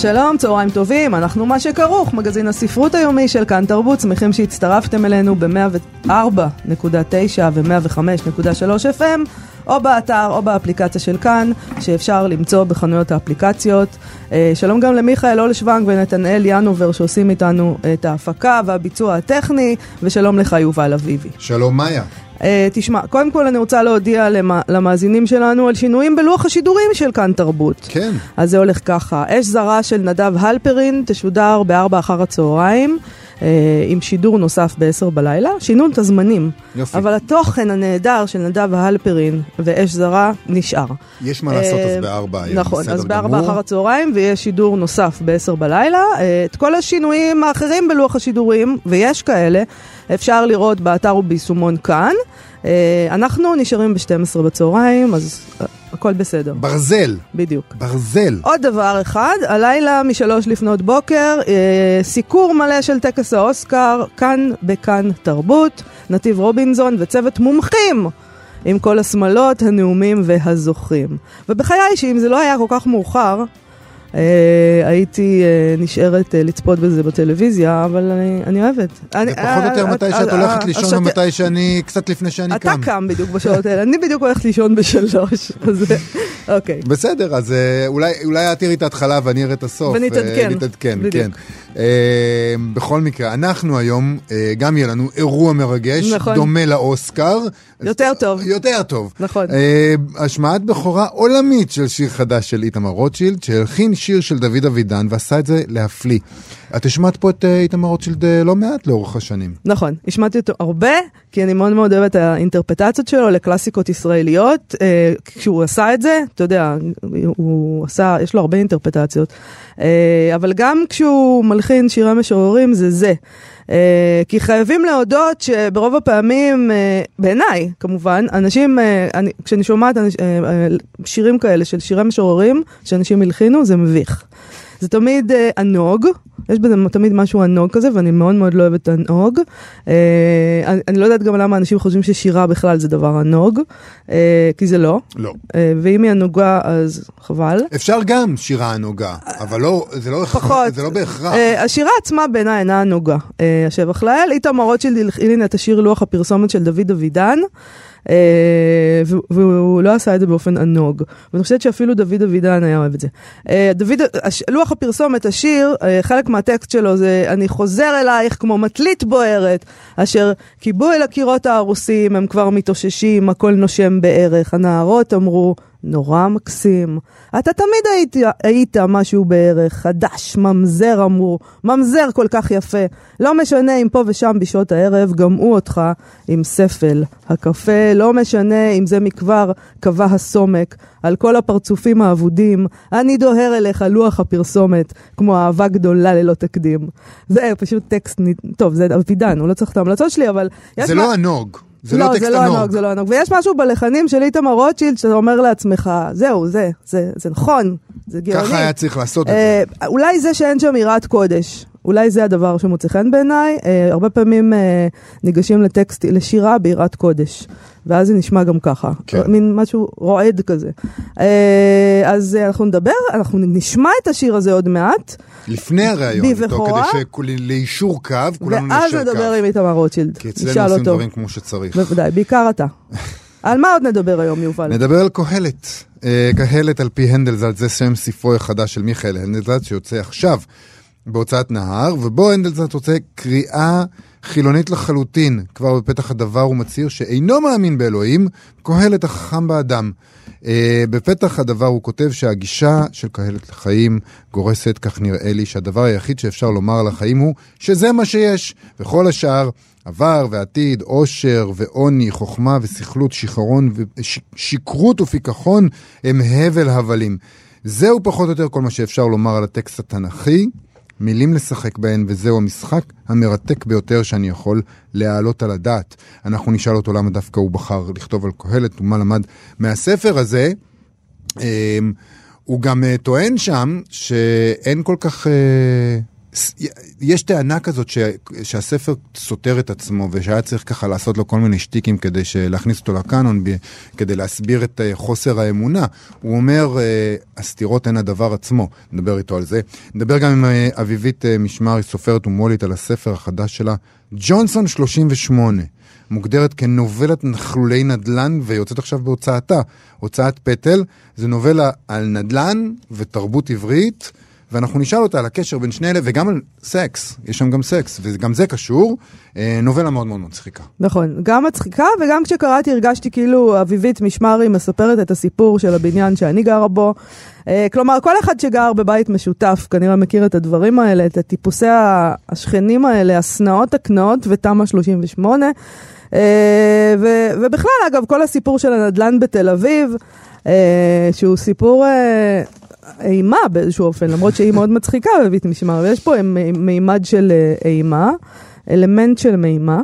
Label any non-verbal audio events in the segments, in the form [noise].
שלום, צהריים טובים, אנחנו מה שכרוך, מגזין הספרות היומי של כאן תרבות, שמחים שהצטרפתם אלינו ב-104.9 ו-105.3 FM, או באתר או באפליקציה של כאן, שאפשר למצוא בחנויות האפליקציות. אה, שלום גם למיכאל אולשוונג ונתנאל ינובר שעושים איתנו את ההפקה והביצוע הטכני, ושלום לך יובל אביבי. שלום מאיה. Uh, תשמע, קודם כל אני רוצה להודיע למה, למאזינים שלנו על שינויים בלוח השידורים של כאן תרבות. כן. אז זה הולך ככה, אש זרה של נדב הלפרין תשודר בארבע אחר הצהריים. uh, עם שידור נוסף ב-10 בלילה, שינו את הזמנים. יופי. אבל התוכן הנהדר של נדב הלפרין ואש זרה נשאר. יש מה לעשות אה, אז בארבע היום, נכון, אז בארבע. אחר הצהריים ויש שידור נוסף ב-10 בלילה. אה, את כל השינויים האחרים בלוח השידורים, ויש כאלה, אפשר לראות באתר וביישומון כאן. אה, אנחנו נשארים ב-12 בצהריים, אז אה, הכל בסדר. ברזל, בדיוק. ברזל. עוד דבר אחד, הלילה משלוש לפנות בוקר, אה, סיקור מלא של טקס האוסקר, כאן בכאן תרבות, נתיב רובינזון וצוות מומחים. עם כל השמלות, הנאומים והזוכים. ובחיי שאם זה לא היה כל כך מאוחר, אה, הייתי אה, נשארת אה, לצפות בזה בטלוויזיה, אבל אני, אני אוהבת. אני- זה פחות או יותר מתי שאת הולכת לישון השת- או מתי שאני, קצת לפני שאני אתה קם. קם בדיוק בשעות [laughs] האלה, אני בדיוק הולכת לישון בשלוש, [laughs] אז אוקיי. בסדר, אז אולי, אולי את תראי את ההתחלה ואני אראה את הסוף. ונתעדכן. נתעדכן. כן. בכל מקרה, אנחנו היום, גם יהיה לנו אירוע מרגש, נכון. דומה לאוסקר. יותר טוב. יותר טוב. נכון. אה, השמעת בכורה עולמית של שיר חדש של איתמר רוטשילד, שהלחין שיר של דוד אבידן ועשה את זה להפליא. את השמעת פה את אה, איתמר רוטשילד אה, לא מעט לאורך השנים. נכון, השמעתי אותו הרבה, כי אני מאוד מאוד אוהבת את האינטרפטציות שלו לקלאסיקות ישראליות. כשהוא עשה את זה, אתה יודע, הוא עשה, יש לו הרבה אינטרפטציות. אבל גם כשהוא מלחין שירי משוררים, זה זה. אה, כי חייבים להודות שברוב הפעמים, אה, בעיניי כמובן, אנשים, אה, אני, כשאני שומעת אנש, שירים כאלה של שירי משוררים שאנשים הלחינו, זה מביך. זה תמיד אה, ענוג, יש בזה תמיד משהו ענוג כזה, ואני מאוד מאוד לא אוהבת ענוג. אה, אני, אני לא יודעת גם למה אנשים חושבים ששירה בכלל זה דבר ענוג, אה, כי זה לא. לא. אה, ואם היא ענוגה אז חבל. אפשר גם שירה הנוגה, אבל לא, זה לא, פחות. זה לא בהכרח. אה, השירה עצמה בעיניי אינה ענוגה, אה, השבח לאל. איתמר רוטשילד הלחין את השיר לוח הפרסומת של דוד אבידן. אה, והוא- לא עשה את זה באופן ענוג, ואני חושבת שאפילו דוד אבידן היה אוהב את זה. אה, דוד, לוח הפרסומת, השיר, אה, חלק מהטקסט שלו זה אני חוזר אלייך כמו מטלית בוערת, אשר כיבו אל הקירות ההרוסים, הם כבר מתאוששים, הכל נושם בערך, הנערות אמרו, נורא מקסים. אתה תמיד היית, היית משהו בערך, חדש, ממזר אמרו, ממזר כל כך יפה. לא משנה אם פה ושם בשעות הערב גמעו אותך עם ספל. הקפה, לא משנה אם זה מכבר קבע הסומק, על כל הפרצופים האבודים, אני דוהר אליך לוח הפרסומת, כמו אהבה גדולה ללא תקדים. זה פשוט טקסט, טוב, זה אבידן, הוא לא צריך את ההמלצות שלי, אבל... זה מה- לא ענוג. זה לא טקסט זה לא. ענוג, זה לא ענוג. ויש משהו בלחנים של איתמר רוטשילד, שאתה אומר לעצמך, זהו, זה, זה, זה נכון, זה גאוני. ככה היה צריך לעשות את אה, זה. אולי זה שאין שם יראת קודש, אולי זה הדבר שמוצא חן בעיניי. אה, הרבה פעמים אה, ניגשים לטקסט, לשירה ביראת קודש, ואז זה נשמע גם ככה. כן. מין משהו רועד כזה. אה, אז אה, אנחנו נדבר, אנחנו נשמע את השיר הזה עוד מעט, לפני הראיון, איתו. כדי שליישור קו, כולנו ואז ניישר נדבר קו. עם איתמר רוטשילד. כי אצלנו עושים אותו. דברים כמו שצריך. בוודאי, בעיקר אתה. על מה עוד נדבר היום, יובל? נדבר על קהלת. אה, קהלת על פי הנדלזלט, זה שם ספרו החדש של מיכאל הנדלזלט, שיוצא עכשיו בהוצאת נהר, ובו הנדלזלט רוצה קריאה חילונית לחלוטין. כבר בפתח הדבר הוא מצהיר שאינו מאמין באלוהים, קהלת החכם באדם. אה, בפתח הדבר הוא כותב שהגישה של קהלת לחיים גורסת, כך נראה לי, שהדבר היחיד שאפשר לומר על החיים הוא שזה מה שיש, וכל השאר עבר ועתיד, עושר ועוני, חוכמה וסכלות, שיכרון ושכרות ופיכחון הם הבל הבלים. זהו פחות או יותר כל מה שאפשר לומר על הטקסט התנ"כי, מילים לשחק בהן, וזהו המשחק המרתק ביותר שאני יכול להעלות על הדעת. אנחנו נשאל אותו למה דווקא הוא בחר לכתוב על קהלת ומה למד מהספר הזה. אמ, הוא גם אה, טוען שם שאין כל כך... אה, יש טענה כזאת ש, שהספר סותר את עצמו ושהיה צריך ככה לעשות לו כל מיני שטיקים כדי להכניס אותו לקאנון, ב, כדי להסביר את אה, חוסר האמונה. הוא אומר, הסתירות הן הדבר עצמו, נדבר איתו על זה. נדבר גם עם אביבית משמרי, סופרת ומולית, על הספר החדש שלה, ג'ונסון 38. מוגדרת כנובלת נכלולי נדל"ן ויוצאת עכשיו בהוצאתה. הוצאת פטל, זו נובלה על נדל"ן ותרבות עברית. ואנחנו נשאל אותה על הקשר בין שני אלה, וגם על סקס, יש שם גם סקס, וגם זה קשור. אה, נובלה מאוד מאוד מצחיקה. נכון, גם מצחיקה, וגם כשקראתי הרגשתי כאילו אביבית משמרי מספרת את הסיפור של הבניין שאני גרה בו. אה, כלומר, כל אחד שגר בבית משותף כנראה מכיר את הדברים האלה, את הטיפוסי השכנים האלה, השנאות הקנאות ותמ"א 38. אה, ובכלל, אגב, כל הסיפור של הנדל"ן בתל אביב, שהוא סיפור אימה באיזשהו אופן, למרות שהיא מאוד מצחיקה בבית משמר, ויש פה מימד של אימה, אלמנט של מימה,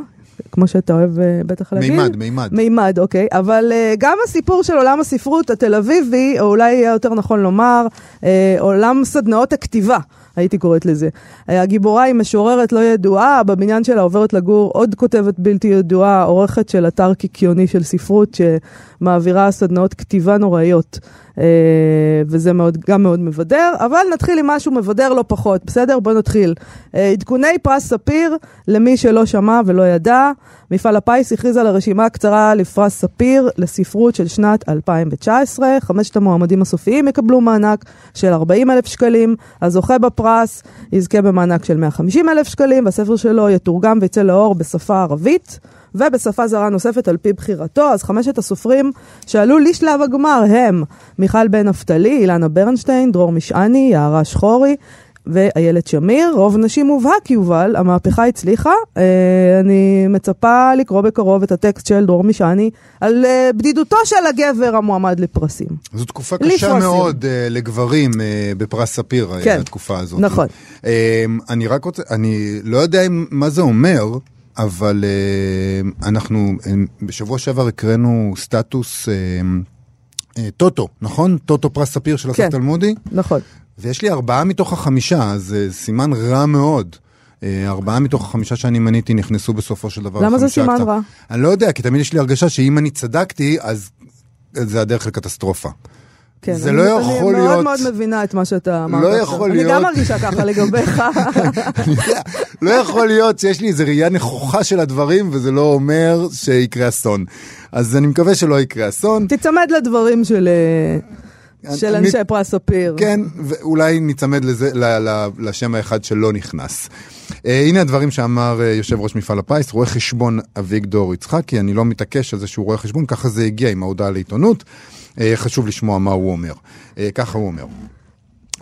כמו שאתה אוהב בטח להגיד. מימד, מימד. מימד, אוקיי. אבל uh, גם הסיפור של עולם הספרות התל אביבי, או אולי יהיה יותר נכון לומר, uh, עולם סדנאות הכתיבה. הייתי קוראת לזה. הגיבורה היא משוררת לא ידועה, בבניין שלה עוברת לגור עוד כותבת בלתי ידועה, עורכת של אתר קיקיוני של ספרות, שמעבירה סדנאות כתיבה נוראיות. אה, וזה מאוד, גם מאוד מבדר, אבל נתחיל עם משהו מבדר לא פחות, בסדר? בואו נתחיל. אה, עדכוני פרס ספיר, למי שלא שמע ולא ידע, מפעל הפיס הכריז על הרשימה הקצרה לפרס ספיר לספרות של שנת 2019. חמשת המועמדים הסופיים יקבלו מענק של 40 אלף שקלים. הזוכה בפרס יזכה במענק של 150 אלף שקלים, והספר שלו יתורגם ויצא לאור בשפה ערבית. ובשפה זרה נוספת על פי בחירתו. אז חמשת הסופרים שעלו לשלב הגמר הם מיכל בן נפתלי, אילנה ברנשטיין, דרור משעני, יערה שחורי. ואיילת שמיר, רוב נשים מובהק יובל, המהפכה הצליחה. אה, אני מצפה לקרוא בקרוב את הטקסט של דרור משעני על אה, בדידותו של הגבר המועמד לפרסים. זו תקופה קשה לפרסים. מאוד אה, לגברים אה, בפרס ספיר, כן, התקופה הזאת. נכון. אה, אני רק רוצה, אני לא יודע מה זה אומר. אבל uh, אנחנו uh, בשבוע שעבר הקראנו סטטוס uh, טוטו, נכון? טוטו פרס ספיר של כן, אסף תלמודי? נכון. ויש לי ארבעה מתוך החמישה, אז זה סימן רע מאוד. ארבעה מתוך החמישה שאני מניתי נכנסו בסופו של דבר. למה זה סימן קצת. רע? אני לא יודע, כי תמיד יש לי הרגשה שאם אני צדקתי, אז זה הדרך לקטסטרופה. כן, זה אני, לא יכול אני להיות... אני מאוד מאוד מבינה את מה שאתה אמרת. לא יכול להיות... אני גם מרגישה ככה לגביך. [laughs] לא יכול להיות שיש לי איזו ראייה נכוחה של הדברים, וזה לא אומר שיקרה אסון. אז אני מקווה שלא יקרה אסון. תיצמד לדברים של... אה, של אנשי פרס ספיר. כן, ואולי ניצמד לזה, ל, ל, לשם האחד שלא נכנס. Uh, הנה הדברים שאמר uh, יושב ראש מפעל הפיס, רואה חשבון אביגדור יצחקי, אני לא מתעקש על זה שהוא רואה חשבון, ככה זה הגיע עם ההודעה לעיתונות. אה, חשוב לשמוע מה הוא אומר. אה, ככה הוא אומר.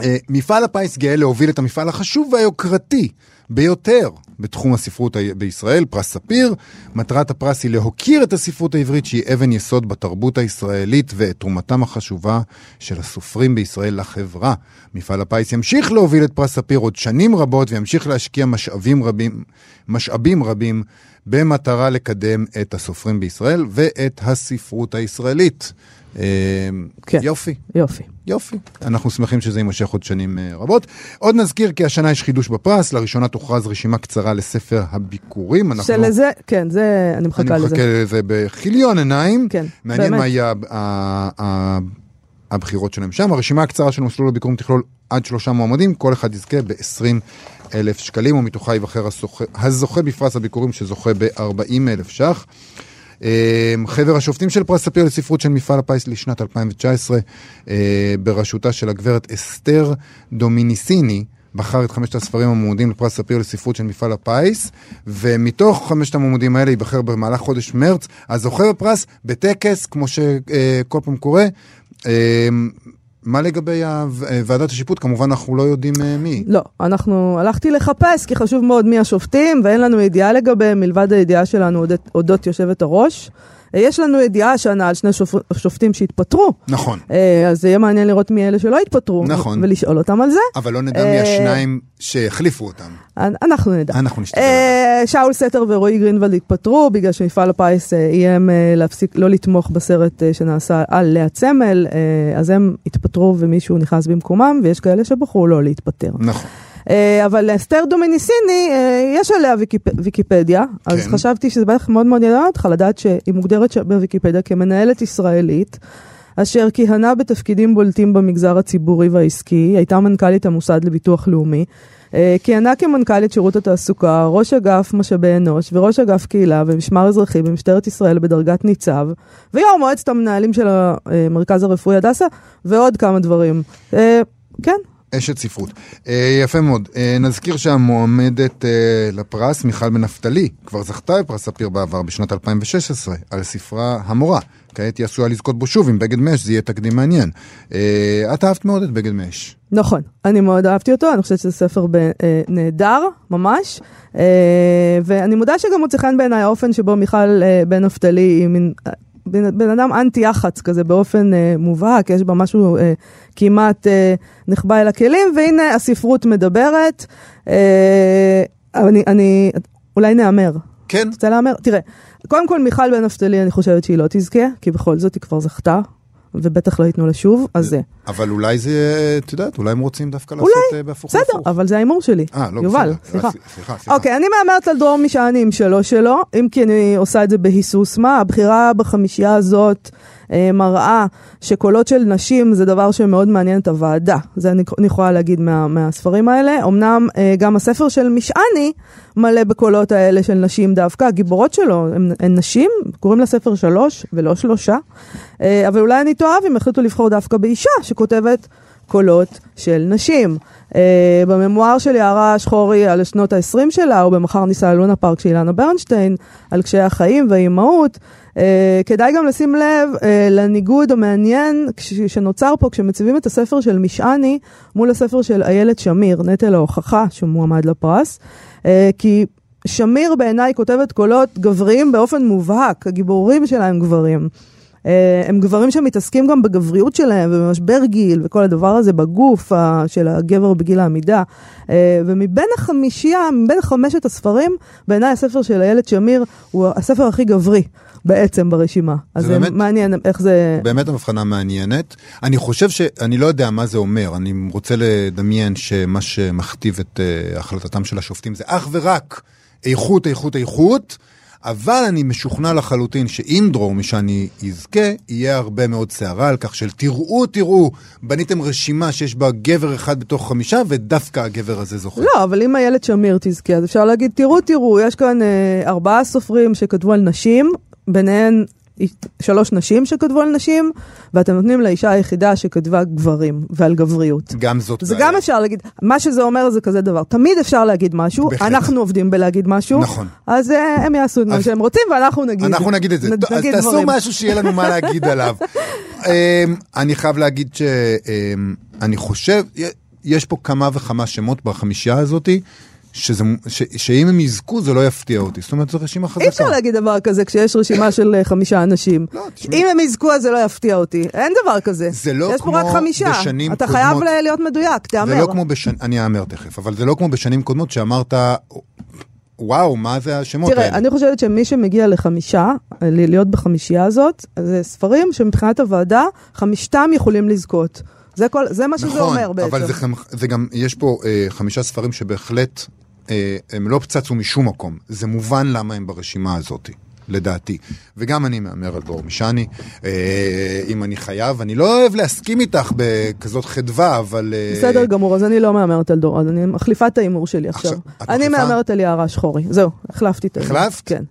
אה, מפעל הפיס גאה להוביל את המפעל החשוב והיוקרתי ביותר בתחום הספרות בישראל, פרס ספיר. מטרת הפרס היא להוקיר את הספרות העברית שהיא אבן יסוד בתרבות הישראלית ואת תרומתם החשובה של הסופרים בישראל לחברה. מפעל הפיס ימשיך להוביל את פרס ספיר עוד שנים רבות וימשיך להשקיע משאבים רבים, משאבים רבים במטרה לקדם את הסופרים בישראל ואת הספרות הישראלית. אמ, כן. יופי. יופי. יופי. אנחנו שמחים שזה יימשך עוד שנים אה, רבות. עוד נזכיר כי השנה יש חידוש בפרס, לראשונה תוכרז רשימה קצרה לספר הביקורים. אנחנו... שלזה, כן, זה, אני מחכה לזה. אני מחכה לזה בכיליון עיניים. כן, מעניין באמת. מה יהיה הבחירות שלהם שם. הרשימה הקצרה של מסלול הביקורים תכלול עד שלושה מועמדים, כל אחד יזכה ב-20 אלף שקלים, ומתוכה ייבחר הזוכה בפרס הביקורים שזוכה ב-40 אלף ש"ח. אמ, חבר השופטים של פרס ספיר לספרות של מפעל הפיס לשנת 2019, אה, בראשותה של הגברת אסתר דומיניסיני, בחר את חמשת הספרים המועמדים לפרס ספיר לספרות של מפעל הפיס, ומתוך חמשת המועמדים האלה ייבחר במהלך חודש מרץ הזוכה בפרס בטקס, כמו שכל פעם קורה. מה לגבי ועדת השיפוט? כמובן אנחנו לא יודעים אה, מי. לא, אנחנו הלכתי לחפש, כי חשוב מאוד מי השופטים, ואין לנו ידיעה לגביהם, מלבד הידיעה שלנו אודות יושבת הראש. יש לנו ידיעה השנה על שני שופ... שופטים שהתפטרו. נכון. אה, אז זה יהיה מעניין לראות מי אלה שלא התפטרו. נכון. ולשאול אותם על זה. אבל לא נדע מי אה, השניים שהחליפו אותם. אנ- אנחנו נדע. אנחנו נשתדל. אה, שאול סתר ורועי גרינוולד התפטרו בגלל שמפעל הפיס איים להפסיק, לא לתמוך בסרט שנעשה על לאה צמל, אז הם התפטרו ומישהו נכנס במקומם, ויש כאלה שבחרו לא להתפטר. נכון. אה, אבל אסתר דומיניסיני, אה, יש עליה ויקיפ... ויקיפדיה, אז כן. חשבתי שזה בטח מאוד מאוד ידע אותך לדעת שהיא מוגדרת בוויקיפדיה כמנהלת ישראלית, אשר כיהנה בתפקידים בולטים במגזר הציבורי והעסקי, הייתה מנכ"לית המוסד לביטוח לאומי, אה, כיהנה כמנכ"לית שירות התעסוקה, ראש אגף משאבי אנוש וראש אגף קהילה ומשמר אזרחי במשטרת ישראל בדרגת ניצב, ויו"ר מועצת המנהלים של המרכז הרפואי הדסה, ועוד כמה דברים. כן, אשת ספרות. אה, יפה מאוד. אה, נזכיר שהמועמדת אה, לפרס, מיכל בן כבר זכתה בפרס ספיר בעבר בשנת 2016, על ספרה המורה. כעת היא עשויה לזכות בו שוב עם בגד מש, זה יהיה תקדים מעניין. את אהבת מאוד את בגד מש. נכון, אני מאוד אהבתי אותו, אני חושבת שזה ספר ב, אה, נהדר, ממש. אה, ואני מודה שגם מוצא חן בעיניי האופן שבו מיכל אה, בן נפתלי היא מין... בן, בן אדם אנטי יח"צ כזה באופן אה, מובהק, יש בה משהו אה, כמעט אה, נחבא אל הכלים, והנה הספרות מדברת. אה, אני, אני, אולי נהמר. כן. רוצה להמר? תראה, קודם כל מיכל בן נפתלי, אני חושבת שהיא לא תזכה, כי בכל זאת היא כבר זכתה, ובטח לא ייתנו לה שוב, אז זה. אבל אולי זה, את יודעת, אולי הם רוצים דווקא אולי, לעשות אה, בהפוך בסדר, להפוך. אבל זה ההימור שלי. אה, לא, יובל, בסדר. סליחה. אה, סליחה, סליחה. אוקיי, אני מהמרת על דרור משעני עם שלו שלו, אם כי אני עושה את זה בהיסוס מה, הבחירה בחמישייה הזאת מראה שקולות של נשים זה דבר שמאוד מעניין את הוועדה. זה אני, אני יכולה להגיד מה, מהספרים האלה. אמנם אה, גם הספר של משעני מלא בקולות האלה של נשים דווקא, הגיבורות שלו הן, הן נשים, קוראים לספר שלוש ולא שלושה. אה, אבל אולי אני טועה אם החליטו לבחור דווקא באישה שכותבת קולות של נשים. Uh, בממואר של יערה שחורי על שנות ה-20 שלה, או במחר ניסה ללונה פארק של אילנה ברנשטיין, על קשיי החיים והאימהות, כדאי גם לשים לב uh, לניגוד המעניין שנוצר פה כשמציבים את הספר של משעני מול הספר של איילת שמיר, נטל ההוכחה, שהוא מועמד לפרס, uh, כי שמיר בעיניי כותבת קולות גבריים באופן מובהק, הגיבורים שלה הם גברים. אה, הם גברים שמתעסקים גם בגבריות שלהם ובמשבר גיל וכל הדבר הזה בגוף של הגבר בגיל העמידה. אה, ומבין החמישייה, מבין חמשת הספרים, בעיניי הספר של איילת שמיר הוא הספר הכי גברי בעצם ברשימה. אז באמת- מעניין איך זה... באמת הבחנה מעניינת. אני חושב ש... אני לא יודע מה זה אומר, אני רוצה לדמיין שמה שמכתיב את uh, החלטתם של השופטים זה אך ורק איכות, איכות, איכות, אבל אני משוכנע לחלוטין שאם דרור משני יזכה, יהיה הרבה מאוד סערה על כך של תראו, תראו, בניתם רשימה שיש בה גבר אחד בתוך חמישה, ודווקא הגבר הזה זוכה. לא, אבל אם איילת שמיר תזכה, אז אפשר להגיד, תראו, תראו, יש כאן אה, ארבעה סופרים שכתבו על נשים, ביניהן שלוש נשים שכתבו על נשים, ואתם נותנים לאישה היחידה שכתבה גברים ועל גבריות. גם זאת זה בעיה. גם אפשר להגיד, מה שזה אומר זה כזה דבר. תמיד אפשר להגיד משהו, בהחלט. אנחנו עובדים בלהגיד משהו, נכון. אז אה, הם יעשו את מה שהם רוצים ואנחנו נגיד. אנחנו נגיד את זה. נ- אז נגיד תעשו דברים. משהו שיהיה לנו מה להגיד עליו. [laughs] אמ, אני חייב להגיד שאני חושב, יש פה כמה וכמה שמות בחמישייה הזאתי, שזה, ש, שאם הם יזכו זה לא יפתיע אותי. זאת אומרת, זו רשימה חזקה. אי אפשר להגיד דבר כזה כשיש רשימה של אה, חמישה אנשים. לא, תשמעי. אם הם יזכו אז זה לא יפתיע אותי. אין דבר כזה. זה לא יש פה כמו רק חמישה. בשנים אתה קודמות. חייב ל- להיות מדויק, זה תהמר. לא כמו בשנים, אני אאמר תכף, אבל זה לא כמו בשנים קודמות שאמרת, וואו, מה זה השמות תראה, האלה? אני חושבת שמי שמגיע לחמישה, ל- להיות בחמישייה הזאת, זה ספרים שמבחינת הוועדה, חמישתם יכולים לזכות. זה, כל, זה מה שזה נכון, אומר בעצם. אבל זה, זה גם, יש פה אה, חמישה ספרים שבהחלט, אה, הם לא פצצו משום מקום. זה מובן למה הם ברשימה הזאת, לדעתי. וגם אני מהמר על דרור משני, אה, אם אני חייב. אני לא אוהב להסכים איתך בכזאת חדווה, אבל... אה, בסדר גמור, אז אני לא מהמרת על דור, אז אני מחליפה את ההימור שלי עכשיו. אני מחליפה? מהמרת על יערה שחורי. זהו, החלפתי את ההימור. החלפת? כן.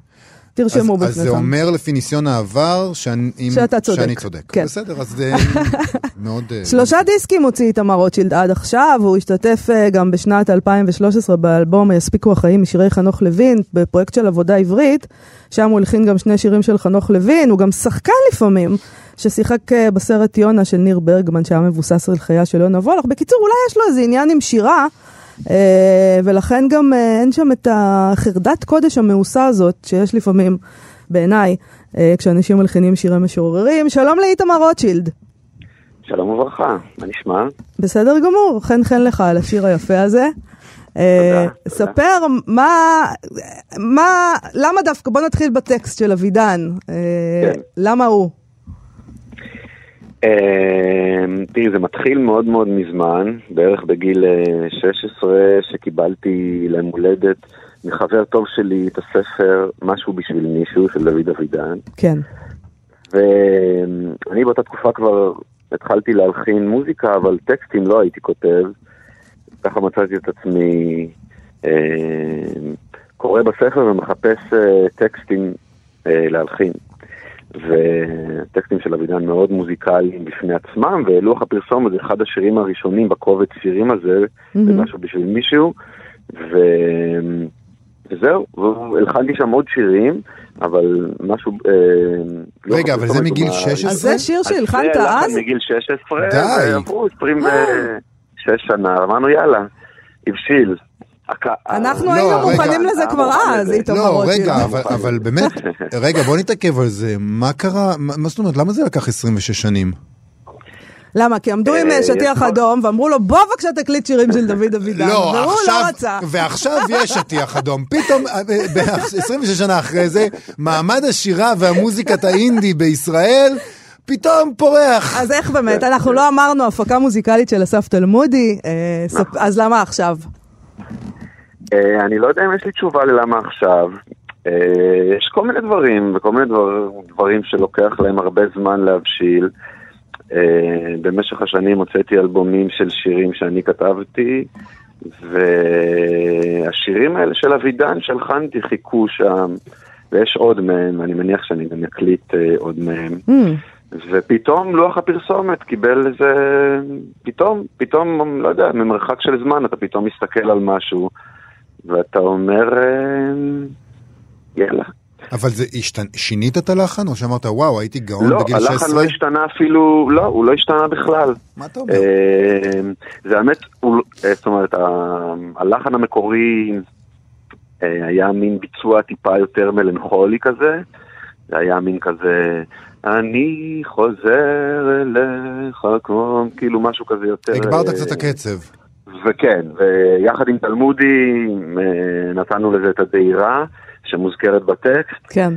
תרשמו אז, אז בפניכם. זה אומר לפי ניסיון העבר שאני, שאתה צודק. שאני צודק. כן. בסדר, אז זה [laughs] מאוד... אה, שלושה דיסקים הוציא איתמר רוטשילד עד עכשיו, הוא השתתף אה, גם בשנת 2013 באלבום "יספיקו החיים" משירי חנוך לוין, בפרויקט של עבודה עברית, שם הוא הלחין גם שני שירים של חנוך לוין, הוא גם שחקן לפעמים, ששיחק אה, בסרט יונה של ניר ברגמן, שהיה מבוסס על חייה של יונה וולך. בקיצור, אולי יש לו איזה עניין עם שירה, אה, ולכן גם אה, אין שם את החרדת קודש המעושה הזאת, שיש לפעמים, בעיניי, אה, כשאנשים מלחינים שירי משוררים. שלום לאיתמר רוטשילד. שלום וברכה, מה נשמע? בסדר גמור, חן חן לך על השיר היפה הזה. אה, ספר מה, מה, למה דווקא, בוא נתחיל בטקסט של אבידן. אה, כן. למה הוא? אה, תראי, זה מתחיל מאוד מאוד מזמן, בערך בגיל אה, 16, שקיבלתי ליום הולדת מחבר טוב שלי את הספר "משהו בשביל מישהו" של דוד אבידן. כן. ואני באותה תקופה כבר התחלתי להלחין מוזיקה, אבל טקסטים לא הייתי כותב. ככה מצאתי את עצמי אה, קורא בספר ומחפש אה, טקסטים אה, להלחין. וטקסטים של אבידן מאוד מוזיקליים בפני עצמם, ולוח הפרסומת זה אחד השירים הראשונים בקובץ שירים הזה, מהמם. זה משהו בשביל מישהו, ו... וזהו, והלחנתי שם עוד שירים, אבל משהו... אה, לוח רגע, אבל זה מגיל הוא מה- 16? אז זה שיר שהלחנת זה אז? לחן מגיל 16, די. ועברו 26 שנה, אמרנו יאללה, הבשיל. אנחנו לא, היינו רגע. מוכנים לזה אה, כבר אז. איתמר לא, רוטשילד. רגע, אבל, אבל באמת, [laughs] רגע, בוא נתעכב על זה. מה קרה, מה, מה זאת אומרת, למה זה לקח 26 שנים? למה? כי עמדו עם אה, אה, שטיח אדום ואמרו לו בוא בבקשה תקליט שירים של דוד [laughs] אבידן. לא, והוא עכשיו, לא רצה. [laughs] ועכשיו יש שטיח אדום. פתאום, אה, ב- 26 שנה אחרי זה, מעמד השירה והמוזיקת האינדי בישראל, פתאום פורח. אז איך באמת? אנחנו לא אמרנו הפקה מוזיקלית של אסף תלמודי, אה, נכון. אז למה עכשיו? אה, אני לא יודע אם יש לי תשובה ללמה עכשיו. אה, יש כל מיני דברים, וכל מיני דבר, דברים שלוקח להם הרבה זמן להבשיל. אה, במשך השנים הוצאתי אלבומים של שירים שאני כתבתי, והשירים האלה של אבידן שהלחנתי חיכו שם, ויש עוד מהם, אני מניח שאני גם אקליט עוד מהם. Hmm, ופתאום לוח הפרסומת קיבל איזה... פתאום, פתאום, לא יודע, ממרחק של זמן אתה פתאום מסתכל על משהו ואתה אומר, אה, יאללה. אבל זה, השתנ... שינית את הלחן, או שאמרת, וואו, הייתי גאון לא, בגיל הלחן 16? לא השתנה אפילו, לא, הוא לא השתנה בכלל. מה אתה אומר? אה, זה האמת, הוא- אה, זאת אומרת, ה- הלחן המקורי אה, היה מין ביצוע טיפה יותר מלנכולי כזה, זה היה מין כזה, אני חוזר אליך, כמו, כאילו משהו כזה יותר... הגברת אה, קצת הקצב. וכן, ויחד עם תלמודי אה, נתנו לזה את הדהירה שמוזכרת בטקסט. כן.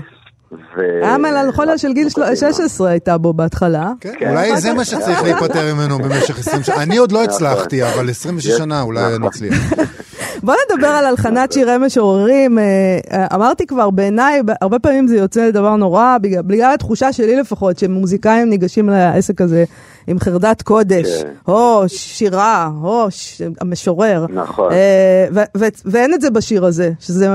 ו... היה מלנכוליה של גיל של- 16 הייתה בו בהתחלה. כן, כן. אולי זה מה שצריך להיפטר ממנו במשך 20 שנה. אני עוד לא [laughs] הצלחתי, אבל 26 יש- שנה אולי נכון. [laughs] בוא נדבר על הלחנת שירי משוררים. אה, אה, אמרתי כבר, בעיניי, הרבה פעמים זה יוצא דבר נורא, בגלל, בגלל התחושה שלי לפחות, שמוזיקאים ניגשים לעסק הזה עם חרדת קודש, כן. או שירה, או ש... המשורר. נכון. אה, ואין את זה בשיר הזה, שזה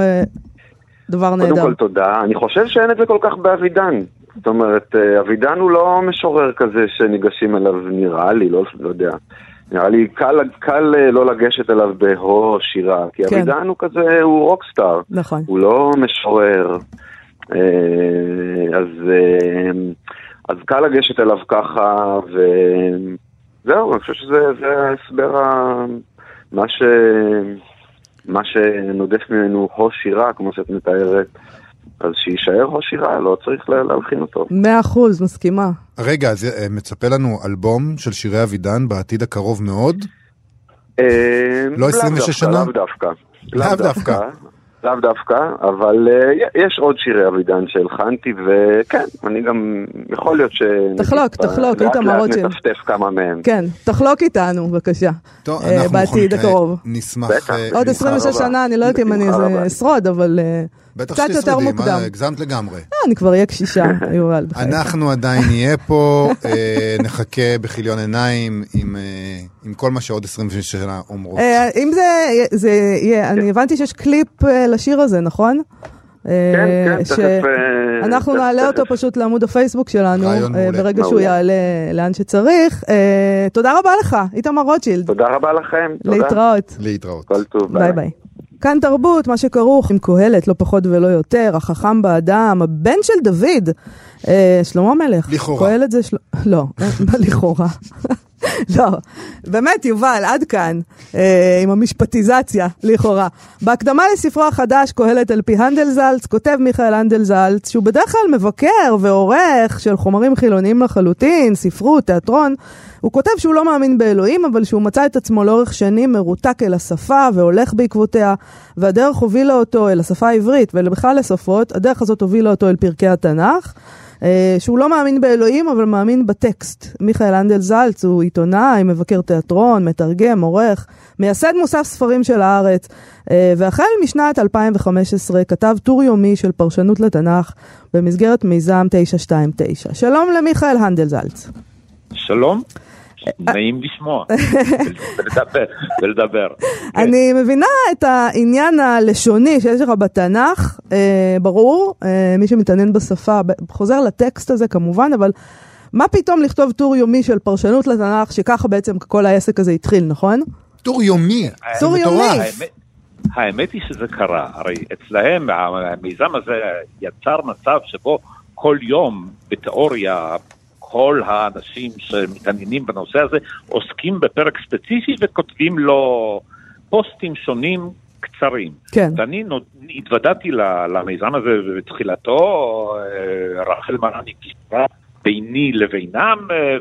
דבר קודם נהדר. כל תודה. אני חושב שאין את זה כל כך באבידן. זאת אומרת, אבידן הוא לא משורר כזה שניגשים אליו, נראה לי, לא, לא יודע. נראה לי קל, קל אה, לא לגשת אליו בהו שירה, כי כן. אבידן הוא כזה, הוא רוקסטאר. נכון. הוא לא משורר. אה, אז, אה, אז קל לגשת אליו ככה, וזהו, אני חושב שזה זה ההסבר, ה- מה, ש, מה שנודף ממנו הו שירה, כמו שאת מתארת, אז שיישאר הו שירה, לא צריך לה- להלחין אותו. מאה אחוז, מסכימה. רגע, אז אה, מצפה לנו אלבום של שירי אבידן בעתיד הקרוב מאוד? אה, לא 26 לאו שנה? לאו דווקא. לאו דווקא. לאו דווקא, אבל אה, יש עוד שירי אבידן שהלחנתי, וכן, אני גם, יכול להיות ש... תחלוק, תחלוק, איתמר לאט רוטשילד. לאט נטפטף כמה מהם. כן, תחלוק איתנו, בבקשה. טוב, אנחנו בעתיד בכל מקרה הקרוב. נשמח... בטח. עוד נשמח- 26 רבה. שנה, אני לא יודעת אם אני. אשרוד, אבל בטח קצת יותר מוקדם. מה, הגזמת לגמרי. אה, אני כבר אהיה קשישה, [laughs] יובל. אנחנו עדיין נהיה פה, אה, נחכה בכיליון עיניים עם, אה, עם כל מה שעוד 26 שנה אומרות. אה, אם זה, זה יהיה, אני הבנתי שיש קליפ אה, לשיר הזה, נכון? כן, כן, תכף... אנחנו נעלה אותו. פשוט לעמוד הפייסבוק שלנו. ברגע שהוא. יעלה לאן שצריך. תודה רבה לך, איתמר רוטשילד. תודה רבה לכם. להתראות. להתראות. כל טוב. ביי ביי. כאן תרבות, מה שכרוך עם קהלת, לא פחות ולא יותר, החכם באדם, הבן של דוד, אה, שלמה המלך. לכאורה. קהלת זה של... לא, [laughs] לכאורה. [laughs] לא, באמת, יובל, עד כאן, אה, עם המשפטיזציה, לכאורה. בהקדמה לספרו החדש, קהלת על פי הנדלזלץ, כותב מיכאל הנדלזלץ, שהוא בדרך כלל מבקר ועורך של חומרים חילוניים לחלוטין, ספרות, תיאטרון. הוא כותב שהוא לא מאמין באלוהים, אבל שהוא מצא את עצמו לאורך שנים מרותק אל השפה והולך בעקבותיה, והדרך הובילה אותו אל השפה העברית ובכלל לשפות, הדרך הזאת הובילה אותו אל פרקי התנ"ך. אה, שהוא לא מאמין באלוהים, אבל מאמין בטקסט. מיכאל אנדל זלץ הוא עיתונאי, מבקר תיאטרון, מתרגם, עורך, מייסד מוסף ספרים של הארץ, אה, והחל משנת 2015 כתב טור יומי של פרשנות לתנ"ך במסגרת מיזם 929. שלום למיכאל הנדל זלץ. שלום. נעים לשמוע ולדבר. אני מבינה את העניין הלשוני שיש לך בתנ"ך, אה, ברור, אה, מי שמתעניין בשפה חוזר לטקסט הזה כמובן, אבל מה פתאום לכתוב טור יומי של פרשנות לתנ"ך, שככה בעצם כל העסק הזה התחיל, נכון? טור יומי, טור יומי. האמת היא שזה קרה, הרי אצלהם המיזם הזה יצר מצב שבו כל יום בתיאוריה כל האנשים שמתעניינים בנושא הזה עוסקים בפרק ספציפי וכותבים לו פוסטים שונים קצרים. כן. ואני נוד... התוודעתי למיזם הזה בתחילתו, אה, רחל מרני קיבלה ביני לבינם, אה,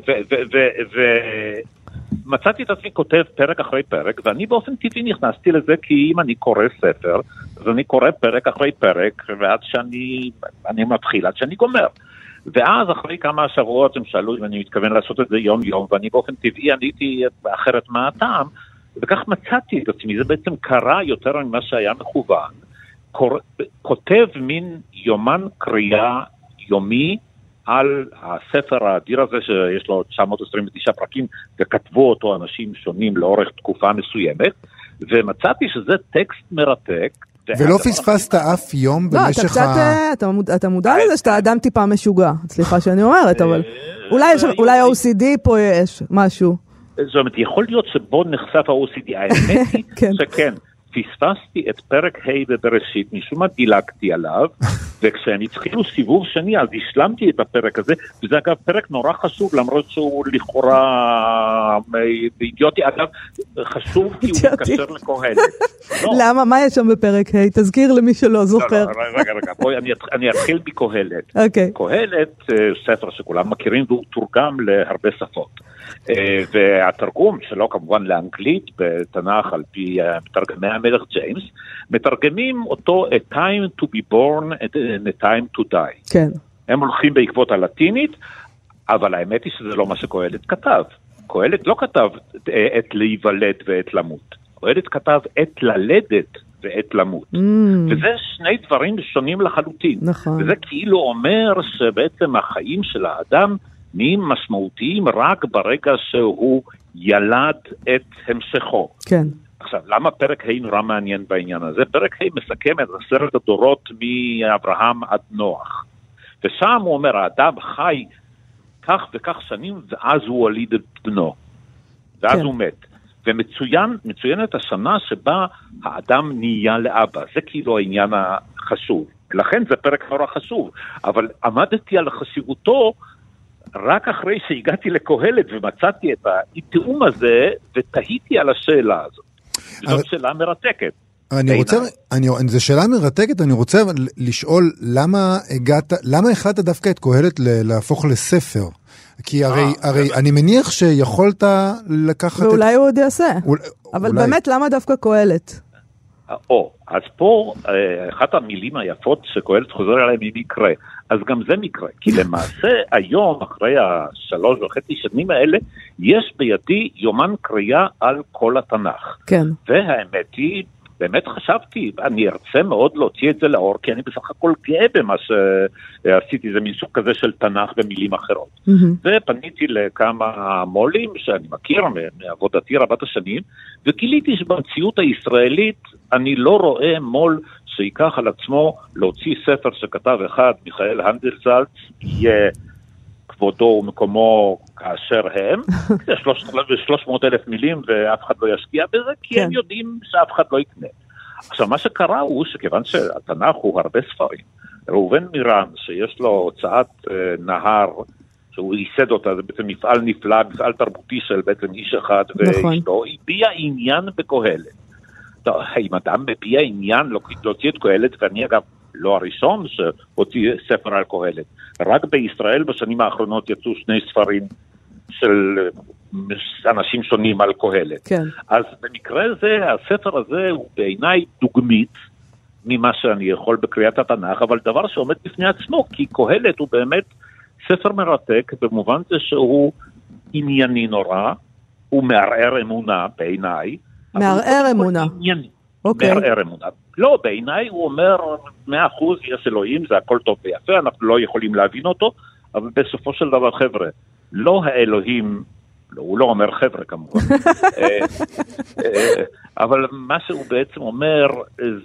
ומצאתי את עצמי כותב פרק אחרי פרק, ואני באופן טבעי נכנסתי לזה כי אם אני קורא ספר, אז אני קורא פרק אחרי פרק, ועד שאני מתחיל, עד שאני גומר. ואז אחרי כמה שבועות הם שאלו אם אני מתכוון לעשות את זה יום יום, ואני באופן טבעי עניתי אחרת מה הטעם, וכך מצאתי את עצמי, זה בעצם קרה יותר ממה שהיה מכוון, כותב מין יומן קריאה יומי על הספר האדיר הזה שיש לו 929 פרקים וכתבו אותו אנשים שונים לאורך תקופה מסוימת ומצאתי שזה טקסט מרתק ולא פספסת אף יום במשך ה... לא, אתה קצת, אה, אתה מודע לזה שאתה אדם טיפה משוגע, סליחה שאני אומרת, אבל אולי OCD פה יש משהו. זאת אומרת, יכול להיות שבו נחשף ה-OCD, האמת היא [laughs] כן. שכן. פספסתי את פרק ה' בבראשית, משום מה דילגתי עליו, וכשהם התחילו סיבוב שני אז השלמתי את הפרק הזה, וזה אגב פרק נורא חשוב, למרות שהוא לכאורה אה, אידיוטי, אגב, חשוב כי הוא מתקשר לקהלת. [laughs] לא. למה? מה יש שם בפרק ה'? תזכיר למי שלא לא, זוכר. לא, לא, רגע, רגע, בואי אני אתחיל מקהלת. אוקיי. קהלת, אה, ספר שכולם מכירים והוא תורגם להרבה שפות. אה, והתרגום שלו כמובן לאנגלית בתנ"ך על פי מתרגמי המלך ג'יימס, מתרגמים אותו a time to be born and a time to die. כן. הם הולכים בעקבות הלטינית, אבל האמת היא שזה לא מה שקהלת כתב. קהלת לא כתב עת להיוולד ועת למות. קהלת כתב עת ללדת ועת למות. Mm. וזה שני דברים שונים לחלוטין. נכון. וזה כאילו אומר שבעצם החיים של האדם נהיים משמעותיים רק ברגע שהוא ילד את המשכו. כן. עכשיו, למה פרק ה' נורא מעניין בעניין הזה? פרק ה' מסכם את עשרת הדורות מאברהם עד נוח. ושם הוא אומר, האדם חי כך וכך שנים, ואז הוא הוליד את בנו. ואז כן. הוא מת. ומצוינת השנה שבה האדם נהיה לאבא. זה כאילו העניין החשוב. לכן זה פרק נורא חשוב. אבל עמדתי על חשיבותו רק אחרי שהגעתי לקהלת ומצאתי את האי-תיאום הזה, ותהיתי על השאלה הזאת. אבל... זאת שאלה מרתקת. אני רוצה, אני, זו שאלה מרתקת, אני רוצה לשאול למה הגעת, למה החלטת דווקא את קהלת להפוך לספר? כי הרי, 아, אה, הרי אני מניח שיכולת לקחת... ואולי את... הוא עוד יעשה. אול, אבל אולי... באמת, למה דווקא קהלת? או, אז פה אה, אחת המילים היפות שקהלת חוזר עליהן היא מקרה. אז גם זה מקרה, כי למעשה היום, אחרי השלוש וחצי שנים האלה, יש בידי יומן קריאה על כל התנ"ך. כן. והאמת היא, באמת חשבתי, אני ארצה מאוד להוציא את זה לאור, כי אני בסך הכל גאה במה שעשיתי, זה מין סוג כזה של תנ"ך במילים אחרות. Mm-hmm. ופניתי לכמה מו"לים שאני מכיר מעבודתי רבת השנים, וגיליתי שבמציאות הישראלית אני לא רואה מו"ל שייקח על עצמו להוציא ספר שכתב אחד, מיכאל הנדלזלץ, יהיה כבודו ומקומו כאשר הם, [laughs] זה 300 אלף מילים ואף אחד לא ישקיע בזה, כי כן. הם יודעים שאף אחד לא יקנה. עכשיו, מה שקרה הוא שכיוון שהתנ"ך הוא הרבה ספרים, ראובן מירן, שיש לו הוצאת אה, נהר שהוא ייסד אותה, זה בעצם מפעל נפלא, מפעל תרבותי של בעצם איש אחד נכון. ואשתו, הביע עניין בקהלת. אם אדם מביע עניין להוציא את קהלת, ואני אגב לא הראשון שהוציא ספר על קהלת, רק בישראל בשנים האחרונות יצאו שני ספרים של אנשים שונים על קהלת. כן. אז במקרה זה, הספר הזה הוא בעיניי דוגמית ממה שאני יכול בקריאת התנ"ך, אבל דבר שעומד בפני עצמו, כי קהלת הוא באמת ספר מרתק במובן זה שהוא ענייני נורא, הוא מערער אמונה בעיניי. מערער אמונה. אוקיי. מערער אמונה. לא, בעיניי הוא אומר, מאה אחוז יש אלוהים, זה הכל טוב ויפה, אנחנו לא יכולים להבין אותו, אבל בסופו של דבר, חבר'ה, לא האלוהים, לא, הוא לא אומר חבר'ה כמובן, [laughs] אה, אה, אבל מה שהוא בעצם אומר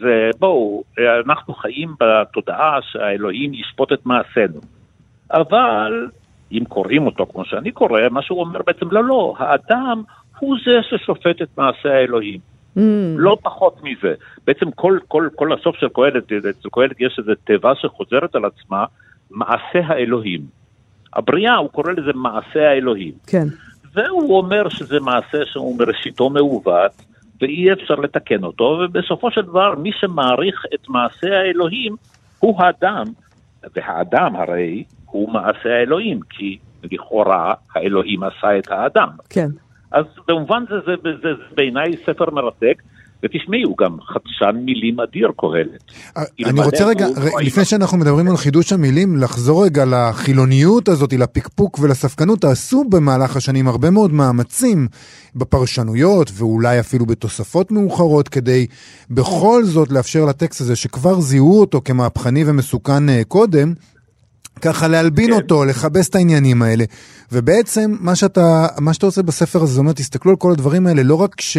זה, בואו, אנחנו חיים בתודעה שהאלוהים ישפוט את מעשינו, אבל אם קוראים אותו כמו שאני קורא, מה שהוא אומר בעצם, לא, לא, האדם הוא זה ששופט את מעשי האלוהים. Mm, לא פחות מזה. בעצם כל, כל, כל הסוף של קהלת, אצל קהלת יש איזו תיבה שחוזרת על עצמה, מעשה האלוהים. הבריאה, הוא קורא לזה מעשה האלוהים. כן. והוא אומר שזה מעשה שהוא מראשיתו מעוות, ואי אפשר לתקן אותו, ובסופו של דבר מי שמעריך את מעשה האלוהים הוא האדם, והאדם הרי הוא מעשה האלוהים, כי לכאורה האלוהים עשה את האדם. כן. אז במובן זה, זה, זה, זה, בעיניי ספר מרתק, ותשמעי, הוא גם חדשן מילים אדיר קהלת. אני רוצה רגע, ר- לפני שאנחנו מדברים על חידוש המילים, לחזור רגע לחילוניות הזאת, לפקפוק ולספקנות. עשו במהלך השנים הרבה מאוד מאמצים בפרשנויות, ואולי אפילו בתוספות מאוחרות, כדי בכל זאת לאפשר לטקסט הזה, שכבר זיהו אותו כמהפכני ומסוכן אה, קודם, ככה להלבין כן. אותו, לכבס את העניינים האלה. ובעצם מה שאתה, מה שאתה עושה בספר הזה, זה אומר, תסתכלו על כל הדברים האלה, לא רק, ש,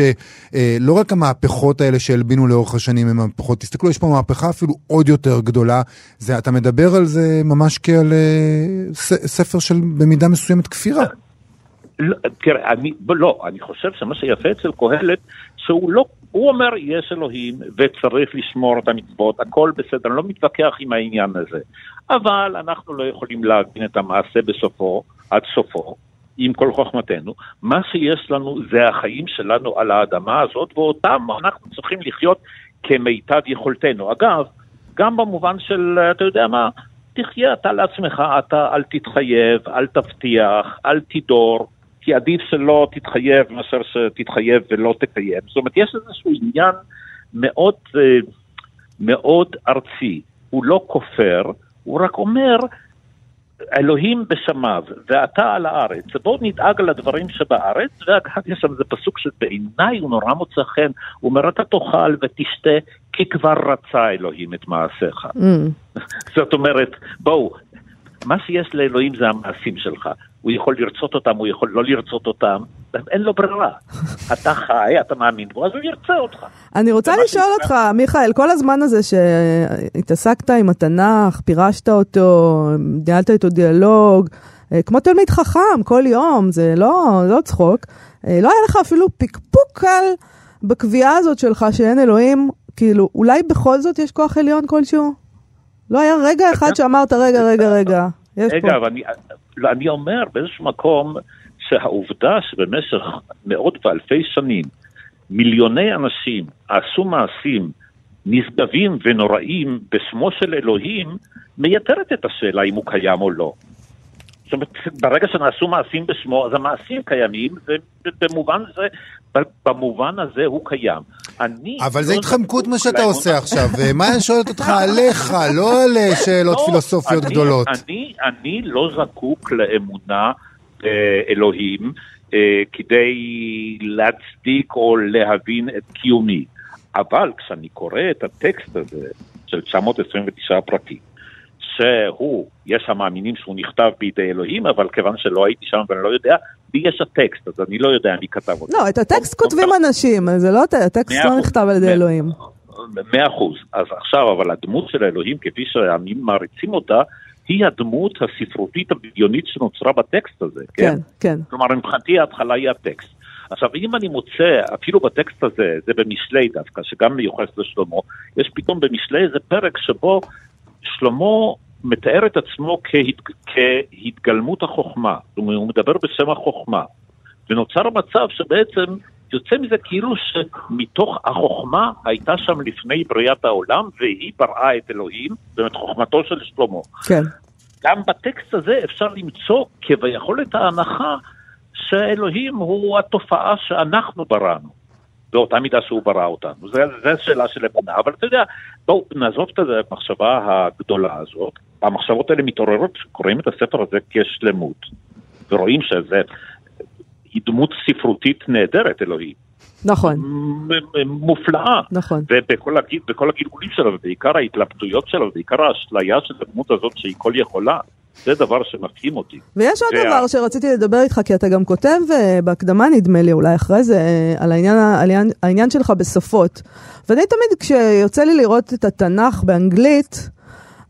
אה, לא רק המהפכות האלה שהלבינו לאורך השנים הם מהפכות, תסתכלו, יש פה מהפכה אפילו עוד יותר גדולה. זה, אתה מדבר על זה ממש כעל אה, ספר של במידה מסוימת כפירה. לא, תראה, אני, לא, אני חושב שמה שיפה אצל קהלת, שהוא לא, הוא אומר יש אלוהים וצריך לשמור את המצוות, הכל בסדר, אני לא מתווכח עם העניין הזה. אבל אנחנו לא יכולים להבין את המעשה בסופו, עד סופו, עם כל חוכמתנו. מה שיש לנו זה החיים שלנו על האדמה הזאת, ואותם אנחנו צריכים לחיות כמיטב יכולתנו. אגב, גם במובן של, אתה יודע מה, תחיה אתה לעצמך, אתה אל תתחייב, אל תבטיח, אל תדור, כי עדיף שלא תתחייב מאשר שתתחייב ולא תקיים. זאת אומרת, יש איזשהו עניין מאוד, אה, מאוד ארצי. הוא לא כופר, הוא רק אומר, אלוהים בשמיו, ואתה על הארץ. בואו נדאג לדברים שבארץ, ואגב, יש שם איזה פסוק שבעיניי הוא נורא מוצא חן. הוא אומר, אתה תאכל ותשתה, כי כבר רצה אלוהים את מעשיך. Mm, [laughs] זאת אומרת, בואו, מה שיש לאלוהים זה המעשים שלך. הוא יכול לרצות אותם, הוא יכול לא לרצות אותם, אין לו ברירה. [laughs] אתה חי, אתה מאמין בו, אז הוא ירצה אותך. אני רוצה לשאול אותך, מיכאל, כל הזמן הזה שהתעסקת עם התנ"ך, פירשת אותו, ניהלת איתו דיאלוג, אה, כמו תלמיד חכם, כל יום, זה לא, לא צחוק, אה, לא היה לך אפילו פקפוק קל בקביעה הזאת שלך שאין אלוהים, כאילו, אולי בכל זאת יש כוח עליון כלשהו? לא היה רגע אחד שאמרת, רגע, רגע, רגע. רגע, אבל לא, אני אומר באיזשהו מקום שהעובדה שבמשך מאות ואלפי שנים מיליוני אנשים עשו מעשים נשגבים ונוראים בשמו של אלוהים, מייתרת את השאלה אם הוא קיים או לא. זאת אומרת, ברגע שנעשו מעשים בשמו, אז המעשים קיימים, ובמובן זה, במובן הזה הוא קיים. אני אבל לא זה התחמקות מה שאתה עושה עכשיו, ומה אני שואלת אותך עליך, לא על אה, שאלות לא, פילוסופיות אני, גדולות. אני, אני לא זקוק לאמונה אה, אלוהים אה, כדי להצדיק או להבין את קיומי. אבל כשאני קורא את הטקסט הזה של 929 פרקים, שהוא, יש המאמינים שהוא נכתב בידי אלוהים, אבל כיוון שלא הייתי שם ואני לא יודע, לי יש הטקסט, אז אני לא יודע מי כתב אותו. לא, את הטקסט כותבים אנשים, זה לא, הטקסט לא. נכתב על ידי אלוהים. מאה אחוז. אז עכשיו, אבל הדמות של האלוהים, כפי שהעמים מעריצים אותה, היא הדמות הספרותית הבדיונית שנוצרה בטקסט הזה, כן? כן, כן. כלומר, מבחינתי ההתחלה היא הטקסט. עכשיו, אם אני מוצא, אפילו בטקסט הזה, זה במשלי דווקא, שגם מיוחס לשלמה, יש פתאום במשלי איזה פרק שבו שלמה מתאר את עצמו כהת, כהתגלמות החוכמה, זאת אומרת, הוא מדבר בשם החוכמה, ונוצר מצב שבעצם יוצא מזה כאילו שמתוך החוכמה הייתה שם לפני בריאת העולם והיא בראה את אלוהים, זאת אומרת חוכמתו של שלמה. כן. גם בטקסט הזה אפשר למצוא כביכול את ההנחה שאלוהים הוא התופעה שאנחנו בראנו. באותה מידה שהוא ברא אותנו. זו שאלה של אמונה, אבל אתה יודע, בואו נעזוב את המחשבה הגדולה הזאת. המחשבות האלה מתעוררות כשקוראים את הספר הזה כשלמות, ורואים שזה היא דמות ספרותית נהדרת, אלוהים. נכון. מופלאה. נכון. ובכל הגיל, הגלגולים שלה, ובעיקר ההתלבטויות שלה, ובעיקר האשליה של הדמות הזאת שהיא כל יכולה. זה דבר שמפעים אותי. ויש עוד וה... דבר שרציתי לדבר איתך, כי אתה גם כותב uh, בהקדמה, נדמה לי, אולי אחרי זה, uh, על העניין, העניין, העניין שלך בשפות. ואני תמיד, כשיוצא לי לראות את התנ"ך באנגלית,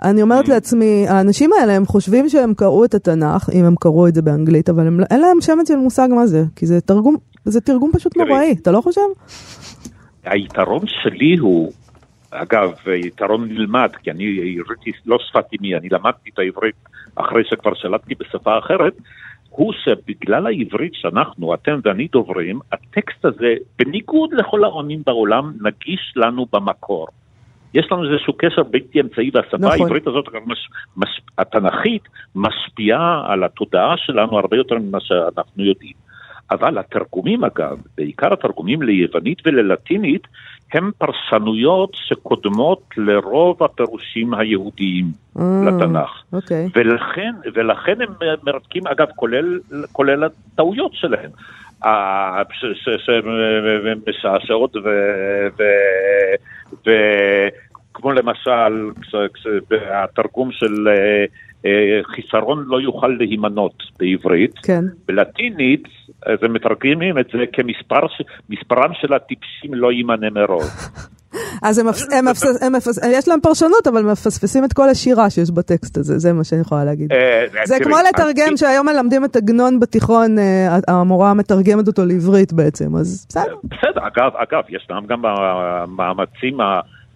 אני אומרת mm. לעצמי, האנשים האלה, הם חושבים שהם קראו את התנ"ך, אם הם קראו את זה באנגלית, אבל הם, לא- אין להם שמץ של מושג מה זה, כי זה תרגום, זה תרגום פשוט נוראי, אתה לא חושב? היתרון שלי הוא, אגב, יתרון נלמד, כי אני עברית לא שפת אמי, אני למדתי את העברית אחרי שכבר שלטתי בשפה אחרת, הוא שבגלל העברית שאנחנו, אתם ואני דוברים, הטקסט הזה, בניגוד לכל העונים בעולם, נגיש לנו במקור. יש לנו איזשהו קשר בלתי אמצעי, והשפה נכון. העברית הזאת, מש, מש, התנ"כית, משפיעה על התודעה שלנו הרבה יותר ממה שאנחנו יודעים. אבל התרגומים אגב, בעיקר התרגומים ליוונית וללטינית, הם פרשנויות שקודמות לרוב הפירושים היהודיים mm, לתנ"ך. Okay. ולכן, ולכן הם מרתקים, אגב, כולל, כולל הטעויות שלהם. שמשעשעות וכמו למשל התרגום של אה, חיסרון לא יוכל להימנות בעברית, כן. בלטינית אז הם מתרגמים את זה כמספרם של הטיפשים לא יימנה מראש. [laughs] אז הם, הם, הם מפס, יש להם פרשנות, אבל מפספסים את כל השירה שיש בטקסט הזה, זה מה שאני יכולה להגיד. אה, זה כמו לתרגם שהיום מלמדים את עגנון בתיכון, אה, המורה מתרגמת אותו לעברית בעצם, אז בסדר. בסדר, אגב, אגב, ישנם גם המאמצים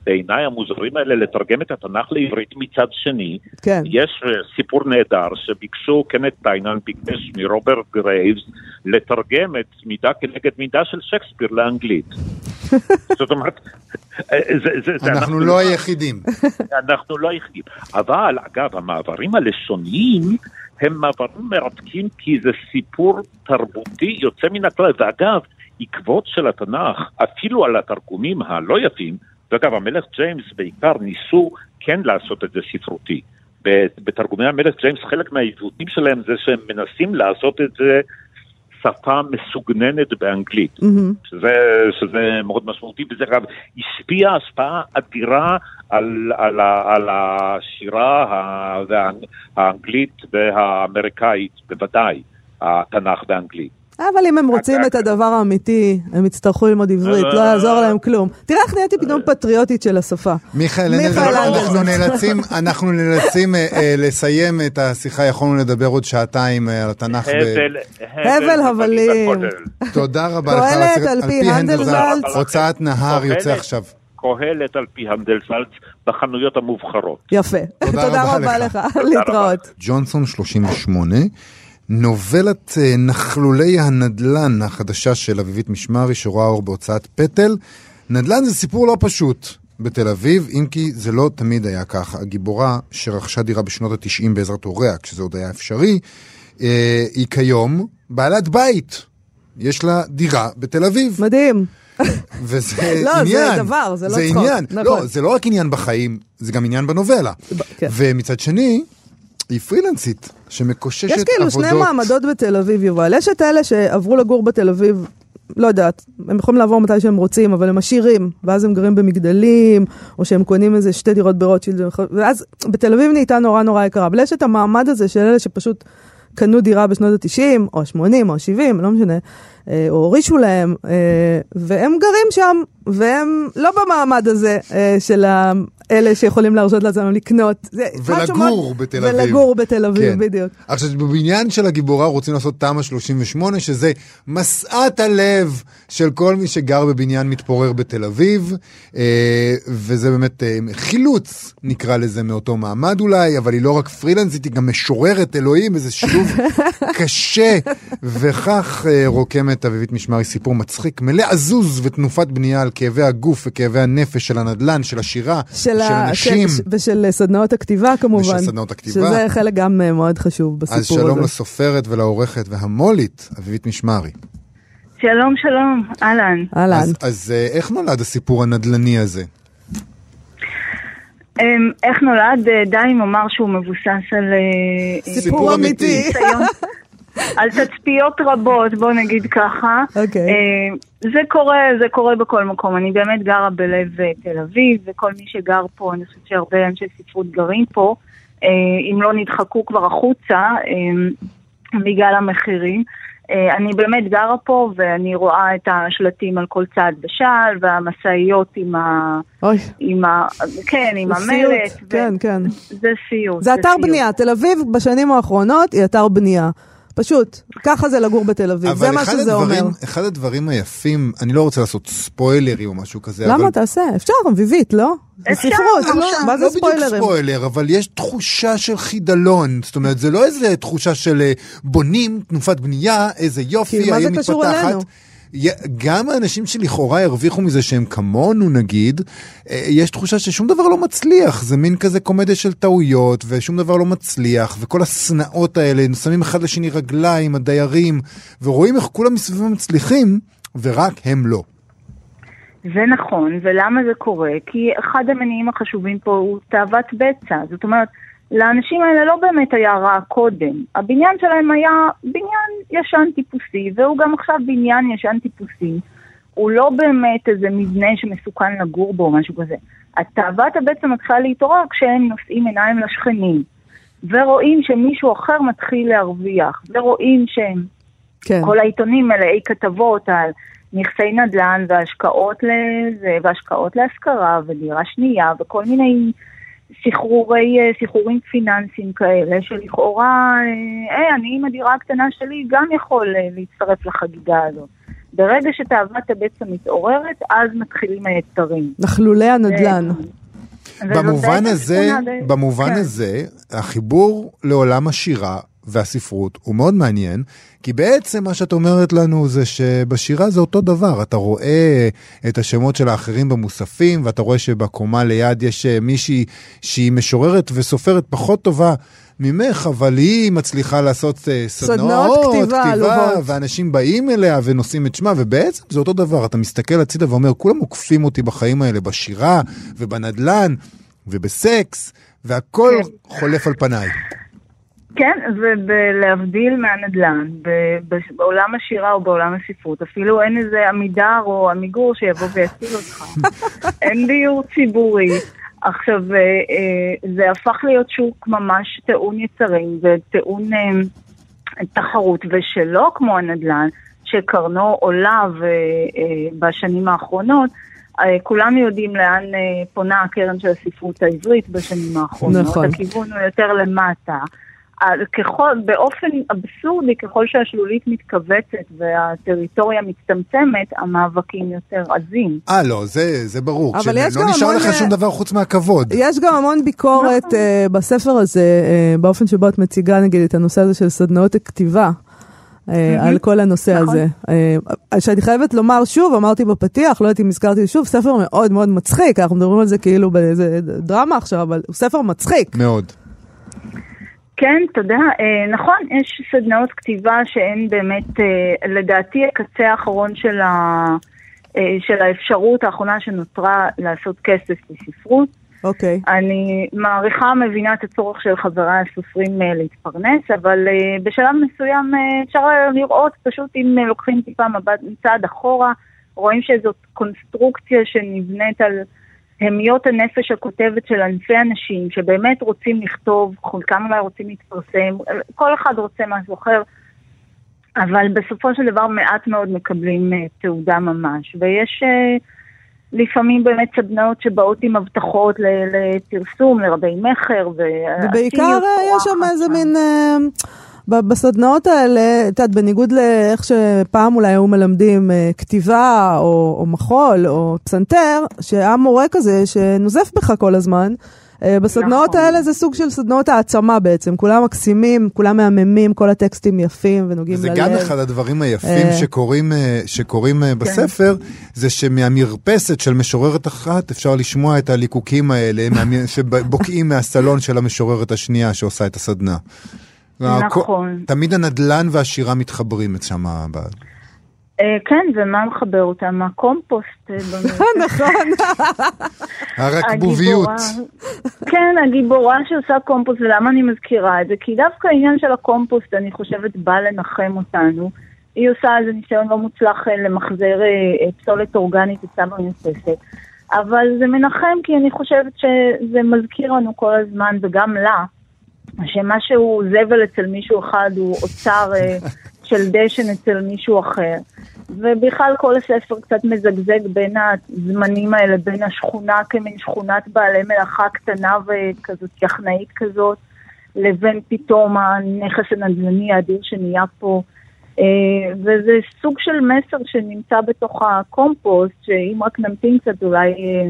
בעיניי המוזרים האלה לתרגם את התנ"ך לעברית מצד שני. כן. יש uh, סיפור נהדר שביקשו, קנט טיינן ביקש מרוברט גרייבס לתרגם את מידה כנגד מידה של שייקספיר לאנגלית. [laughs] זאת אומרת, אה, זה, זה, זה, אנחנו לא היחידים. [laughs] אנחנו לא היחידים. אבל, אגב, המעברים הלשוניים הם מעברים מרתקים כי זה סיפור תרבותי יוצא מן הכלל. ואגב, עקבות של התנ"ך, אפילו על התרגומים הלא יפים, ואגב, המלך ג'יימס בעיקר ניסו כן לעשות את זה ספרותי. בתרגומי המלך ג'יימס חלק מהעיוותים שלהם זה שהם מנסים לעשות את זה שפה מסוגננת באנגלית, mm-hmm. שזה, שזה מאוד משמעותי, וזה גם השפיע השפעה אדירה על, על, על השירה האנגלית והאמריקאית, בוודאי, התנ"ך באנגלית. אבל אם הם רוצים את הדבר האמיתי, הם יצטרכו ללמוד עברית, לא יעזור להם כלום. תראה איך נהייתי פתאום פטריוטית של השפה. מיכאל אנדלסון, אנחנו נאלצים אה, אה, לסיים את השיחה, יכולנו לדבר עוד שעתיים אה, על התנ"ך. הבל הבלים. תודה רבה לך. קהלת על פי הנדלזלץ. הוצאת נהר יוצא עכשיו. קהלת על פי הנדלזלץ בחנויות המובחרות. יפה. תודה רבה לך. להתראות. ג'ונסון 38. נובלת אה, נחלולי הנדל"ן החדשה של אביבית משמרי, שרואה אור בהוצאת פטל. נדל"ן זה סיפור לא פשוט בתל אביב, אם כי זה לא תמיד היה ככה. הגיבורה שרכשה דירה בשנות ה-90 בעזרת הוריה, כשזה עוד היה אפשרי, אה, היא כיום בעלת בית. יש לה דירה בתל אביב. מדהים. וזה לא, [laughs] עניין. לא, זה דבר, זה לא זה צחוק. עניין. נכון. לא, זה לא רק עניין בחיים, זה גם עניין בנובלה. כן. ומצד שני, היא פרילנסית, שמקוששת יש כאילו עבודות. שני מעמדות בתל אביב, יובל. יש את אלה שעברו לגור בתל אביב, לא יודעת, הם יכולים לעבור מתי שהם רוצים, אבל הם עשירים, ואז הם גרים במגדלים, או שהם קונים איזה שתי דירות ברוטשילד, ואז בתל אביב נהייתה נורא נורא יקרה. אבל יש את המעמד הזה של אלה שפשוט קנו דירה בשנות ה-90, או ה-80, או ה-70, לא משנה. אה, או הורישו להם, אה, והם גרים שם, והם לא במעמד הזה אה, של אלה שיכולים להרשות לעצמם לקנות. ולגור בתל אביב. ולגור בתל אביב, כן. בדיוק. עכשיו, בבניין של הגיבורה רוצים לעשות תמ"א 38, שזה משאת הלב של כל מי שגר בבניין מתפורר בתל אביב, וזה באמת חילוץ, נקרא לזה, מאותו מעמד אולי, אבל היא לא רק פרילנסית, היא גם משוררת אלוהים, איזה שילוב [laughs] קשה, וכך אה, רוקמת אביבית משמרי סיפור מצחיק, מלא עזוז ותנופת בנייה על כאבי הגוף וכאבי הנפש של הנדל"ן, של השירה, של ה- הנשים. של- ושל סדנאות הכתיבה כמובן. ושל סדנאות הכתיבה. שזה חלק גם אה, מאוד חשוב בסיפור אז הזה. שלום לסופרת ולעורכת והמולית, אביבית משמרי. שלום, שלום, אהלן. אהלן. אז, אז אה, איך נולד הסיפור הנדל"ני הזה? אמ, איך נולד? אה, די אם אומר שהוא מבוסס על... סיפור אמיתי. ניסיון, על תצפיות רבות, בוא נגיד ככה. אוקיי. אה, זה קורה, זה קורה בכל מקום. אני באמת גרה בלב אה, תל אביב, וכל מי שגר פה, אני חושבת שהרבה אנשי ספרות גרים פה, אה, אם לא נדחקו כבר החוצה, בגלל המחירים. אני באמת גרה פה, ואני רואה את השלטים על כל צעד בשעל, והמשאיות עם ה... אוי, עם ה... כן, עם סיוט. המלט. ו- כן, כן. זה סיוט. זה אתר סיוט. בנייה. תל אביב בשנים האחרונות היא אתר בנייה. פשוט, ככה זה לגור בתל אביב, זה אבל מה שזה הדברים, אומר. אחד הדברים היפים, אני לא רוצה לעשות ספוילרים או משהו כזה, אבל... למה תעשה? אפשר, אביבית, לא? אפשר, ספרות, לא, מה זה לא בדיוק ספוילרים? ספוילר, אבל יש תחושה של חידלון. זאת אומרת, זה לא איזה תחושה של אה, בונים, תנופת בנייה, איזה יופי, כי מה זה העיר קשור מתפתחת. אלינו? גם האנשים שלכאורה הרוויחו מזה שהם כמונו נגיד, אה, יש תחושה ששום דבר לא מצליח, זה מין כזה קומדיה של טעויות ושום דבר לא מצליח וכל השנאות האלה, שמים אחד לשני רגליים, הדיירים, ורואים איך כולם מסביבם מצליחים ורק הם לא. זה נכון, ולמה זה קורה? כי אחד המניעים החשובים פה הוא תאוות בצע. זאת אומרת, לאנשים האלה לא באמת היה רע קודם. הבניין שלהם היה בניין ישן טיפוסי, והוא גם עכשיו בניין ישן טיפוסי. הוא לא באמת איזה מבנה שמסוכן לגור בו או משהו כזה. התאוות הבצע מתחילה להתעורר כשהם נושאים עיניים לשכנים, ורואים שמישהו אחר מתחיל להרוויח, ורואים שהם כן. כל העיתונים מלאי כתבות על נכסי נדל"ן והשקעות לזה, והשקעות להשכרה ודירה שנייה וכל מיני סחרורי, אה, סחרורים פיננסיים כאלה שלכאורה, אה, היי, אני עם הדירה הקטנה שלי גם יכול אה, להצטרף לחגיגה הזאת. ברגע שתאוות הבצע מתעוררת, אז מתחילים היצרים. נחלולי הנדל"ן. במובן הזה, במובן כן. הזה, החיבור לעולם השירה והספרות הוא מאוד מעניין, כי בעצם מה שאת אומרת לנו זה שבשירה זה אותו דבר, אתה רואה את השמות של האחרים במוספים, ואתה רואה שבקומה ליד יש אה, מישהי שהיא משוררת וסופרת פחות טובה. ממך, אבל היא מצליחה לעשות אה, סדנאות סדנאות, כתיבה עלובות. ואנשים באים אליה ונושאים את שמה, ובעצם זה אותו דבר, אתה מסתכל הצידה ואומר, כולם עוקפים אותי בחיים האלה, בשירה ובנדלן ובסקס, והכל חולף על פניי. כן, ולהבדיל מהנדל"ן, בעולם השירה או בעולם הספרות, אפילו אין איזה עמידר או עמיגור שיבוא ויציל אותך. [laughs] אין דיור ציבורי. עכשיו, אה, אה, זה הפך להיות שוק ממש טעון יצרים וטעון אה, תחרות, ושלא כמו הנדל"ן, שקרנו עולה בשנים האחרונות, כולנו יודעים לאן פונה הקרן של הספרות העברית בשנים האחרונות. נכון. הכיוון הוא יותר למטה. ככל, באופן אבסורדי, ככל שהשלולית מתכווצת והטריטוריה מצטמצמת, המאבקים יותר עזים. אה, לא, זה, זה ברור. אבל יש לא גם נשאר המון, לך אה, שום דבר חוץ מהכבוד. יש גם המון ביקורת. אה, בספר הזה, אה, באופן שבו את מציגה נגיד את הנושא הזה של סדנאות הכתיבה. על כל הנושא נכון. הזה. שאני חייבת לומר שוב, אמרתי בפתיח, לא יודעת אם הזכרתי שוב, ספר מאוד מאוד מצחיק, אנחנו מדברים על זה כאילו באיזה דרמה עכשיו, אבל הוא ספר מצחיק. מאוד. כן, תודה. אה, נכון, יש סדנאות כתיבה שהן באמת, אה, לדעתי, הקצה האחרון של, ה, אה, של האפשרות האחרונה שנותרה לעשות כסף בספרות. אוקיי. אני מעריכה, מבינה את הצורך של חבריי הסופרים להתפרנס, אבל בשלב מסוים אפשר לראות, פשוט אם לוקחים טיפה מבט צעד אחורה, רואים שזאת קונסטרוקציה שנבנית על המיות הנפש הכותבת של אלפי אנשים שבאמת רוצים לכתוב, חלקם אולי רוצים להתפרסם, כל אחד רוצה משהו אחר. אבל בסופו של דבר מעט מאוד מקבלים uh, תעודה ממש, ויש uh, לפעמים באמת סדנאות שבאות עם הבטחות לפרסום, לרבי מכר, ובעיקר יש שם איזה מין... Uh... בסדנאות האלה, את יודעת, בניגוד לאיך שפעם אולי היו מלמדים אה, כתיבה או, או מחול או פסנתר, שהיה מורה כזה שנוזף בך כל הזמן, אה, בסדנאות נכון. האלה זה סוג של סדנאות העצמה בעצם, כולם מקסימים, כולם מהממים, כל הטקסטים יפים ונוגעים ללב. זה גם אחד הדברים היפים אה. שקורים, שקורים כן. בספר, זה שמהמרפסת של משוררת אחת אפשר לשמוע את הליקוקים האלה [laughs] שבוקעים מהסלון של המשוררת השנייה שעושה את הסדנה. נכון. תמיד הנדלן והשירה מתחברים אצל שם. אה, כן, ומה מחבר אותם? הקומפוסט. אה, [laughs] נכון. הרכבוביות. כן, הגיבורה שעושה קומפוסט, ולמה אני מזכירה את זה? כי דווקא העניין של הקומפוסט, אני חושבת, בא לנחם אותנו. היא עושה איזה ניסיון לא מוצלח אה, למחזר פסולת אורגנית אצלה במרפסת. אבל זה מנחם כי אני חושבת שזה מזכיר לנו כל הזמן, וגם לה, שמה שהוא זבל אצל מישהו אחד הוא אוצר אה, [laughs] של דשן אצל מישהו אחר. ובכלל כל הספר קצת מזגזג בין הזמנים האלה, בין השכונה כמין שכונת בעלי מלאכה קטנה וכזאת יחנאית כזאת, לבין פתאום הנכס הנדל"ני האדיר שנהיה פה. אה, וזה סוג של מסר שנמצא בתוך הקומפוסט, שאם רק נמתין קצת אולי אה,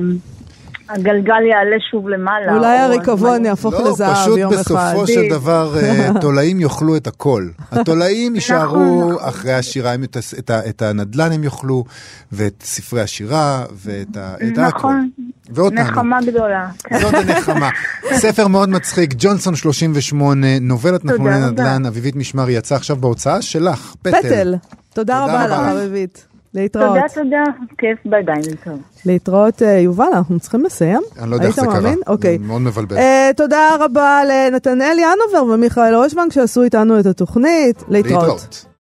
הגלגל יעלה שוב למעלה. אולי הריקבון יהפוך לא, לזהב יום אחד. לא, פשוט בסופו של דבר אה, [laughs] תולעים יאכלו את הכל. התולעים יישארו נכון. אחרי השירה, את, את, את הנדל"ן הם יאכלו, ואת ספרי השירה, ואת הכל. נכון. ואותנו. נחמה גדולה. זאת הנחמה. ספר מאוד מצחיק, ג'ונסון 38, נובלת נחמוני נדל"ן, אביבית משמרי, יצא עכשיו בהוצאה שלך, פטל. פטל. תודה רבה לך, אביבית. להתראות. תודה, תודה. כיף, ביי ביי, להתראות. להתראות, אה, יובל, אנחנו צריכים לסיים? אני לא יודע איך זה קרה. אוקיי. מאוד מבלבל. Uh, תודה רבה לנתנאל ינובר ומיכאל אושבנק שעשו איתנו את התוכנית. להתראות. להתראות.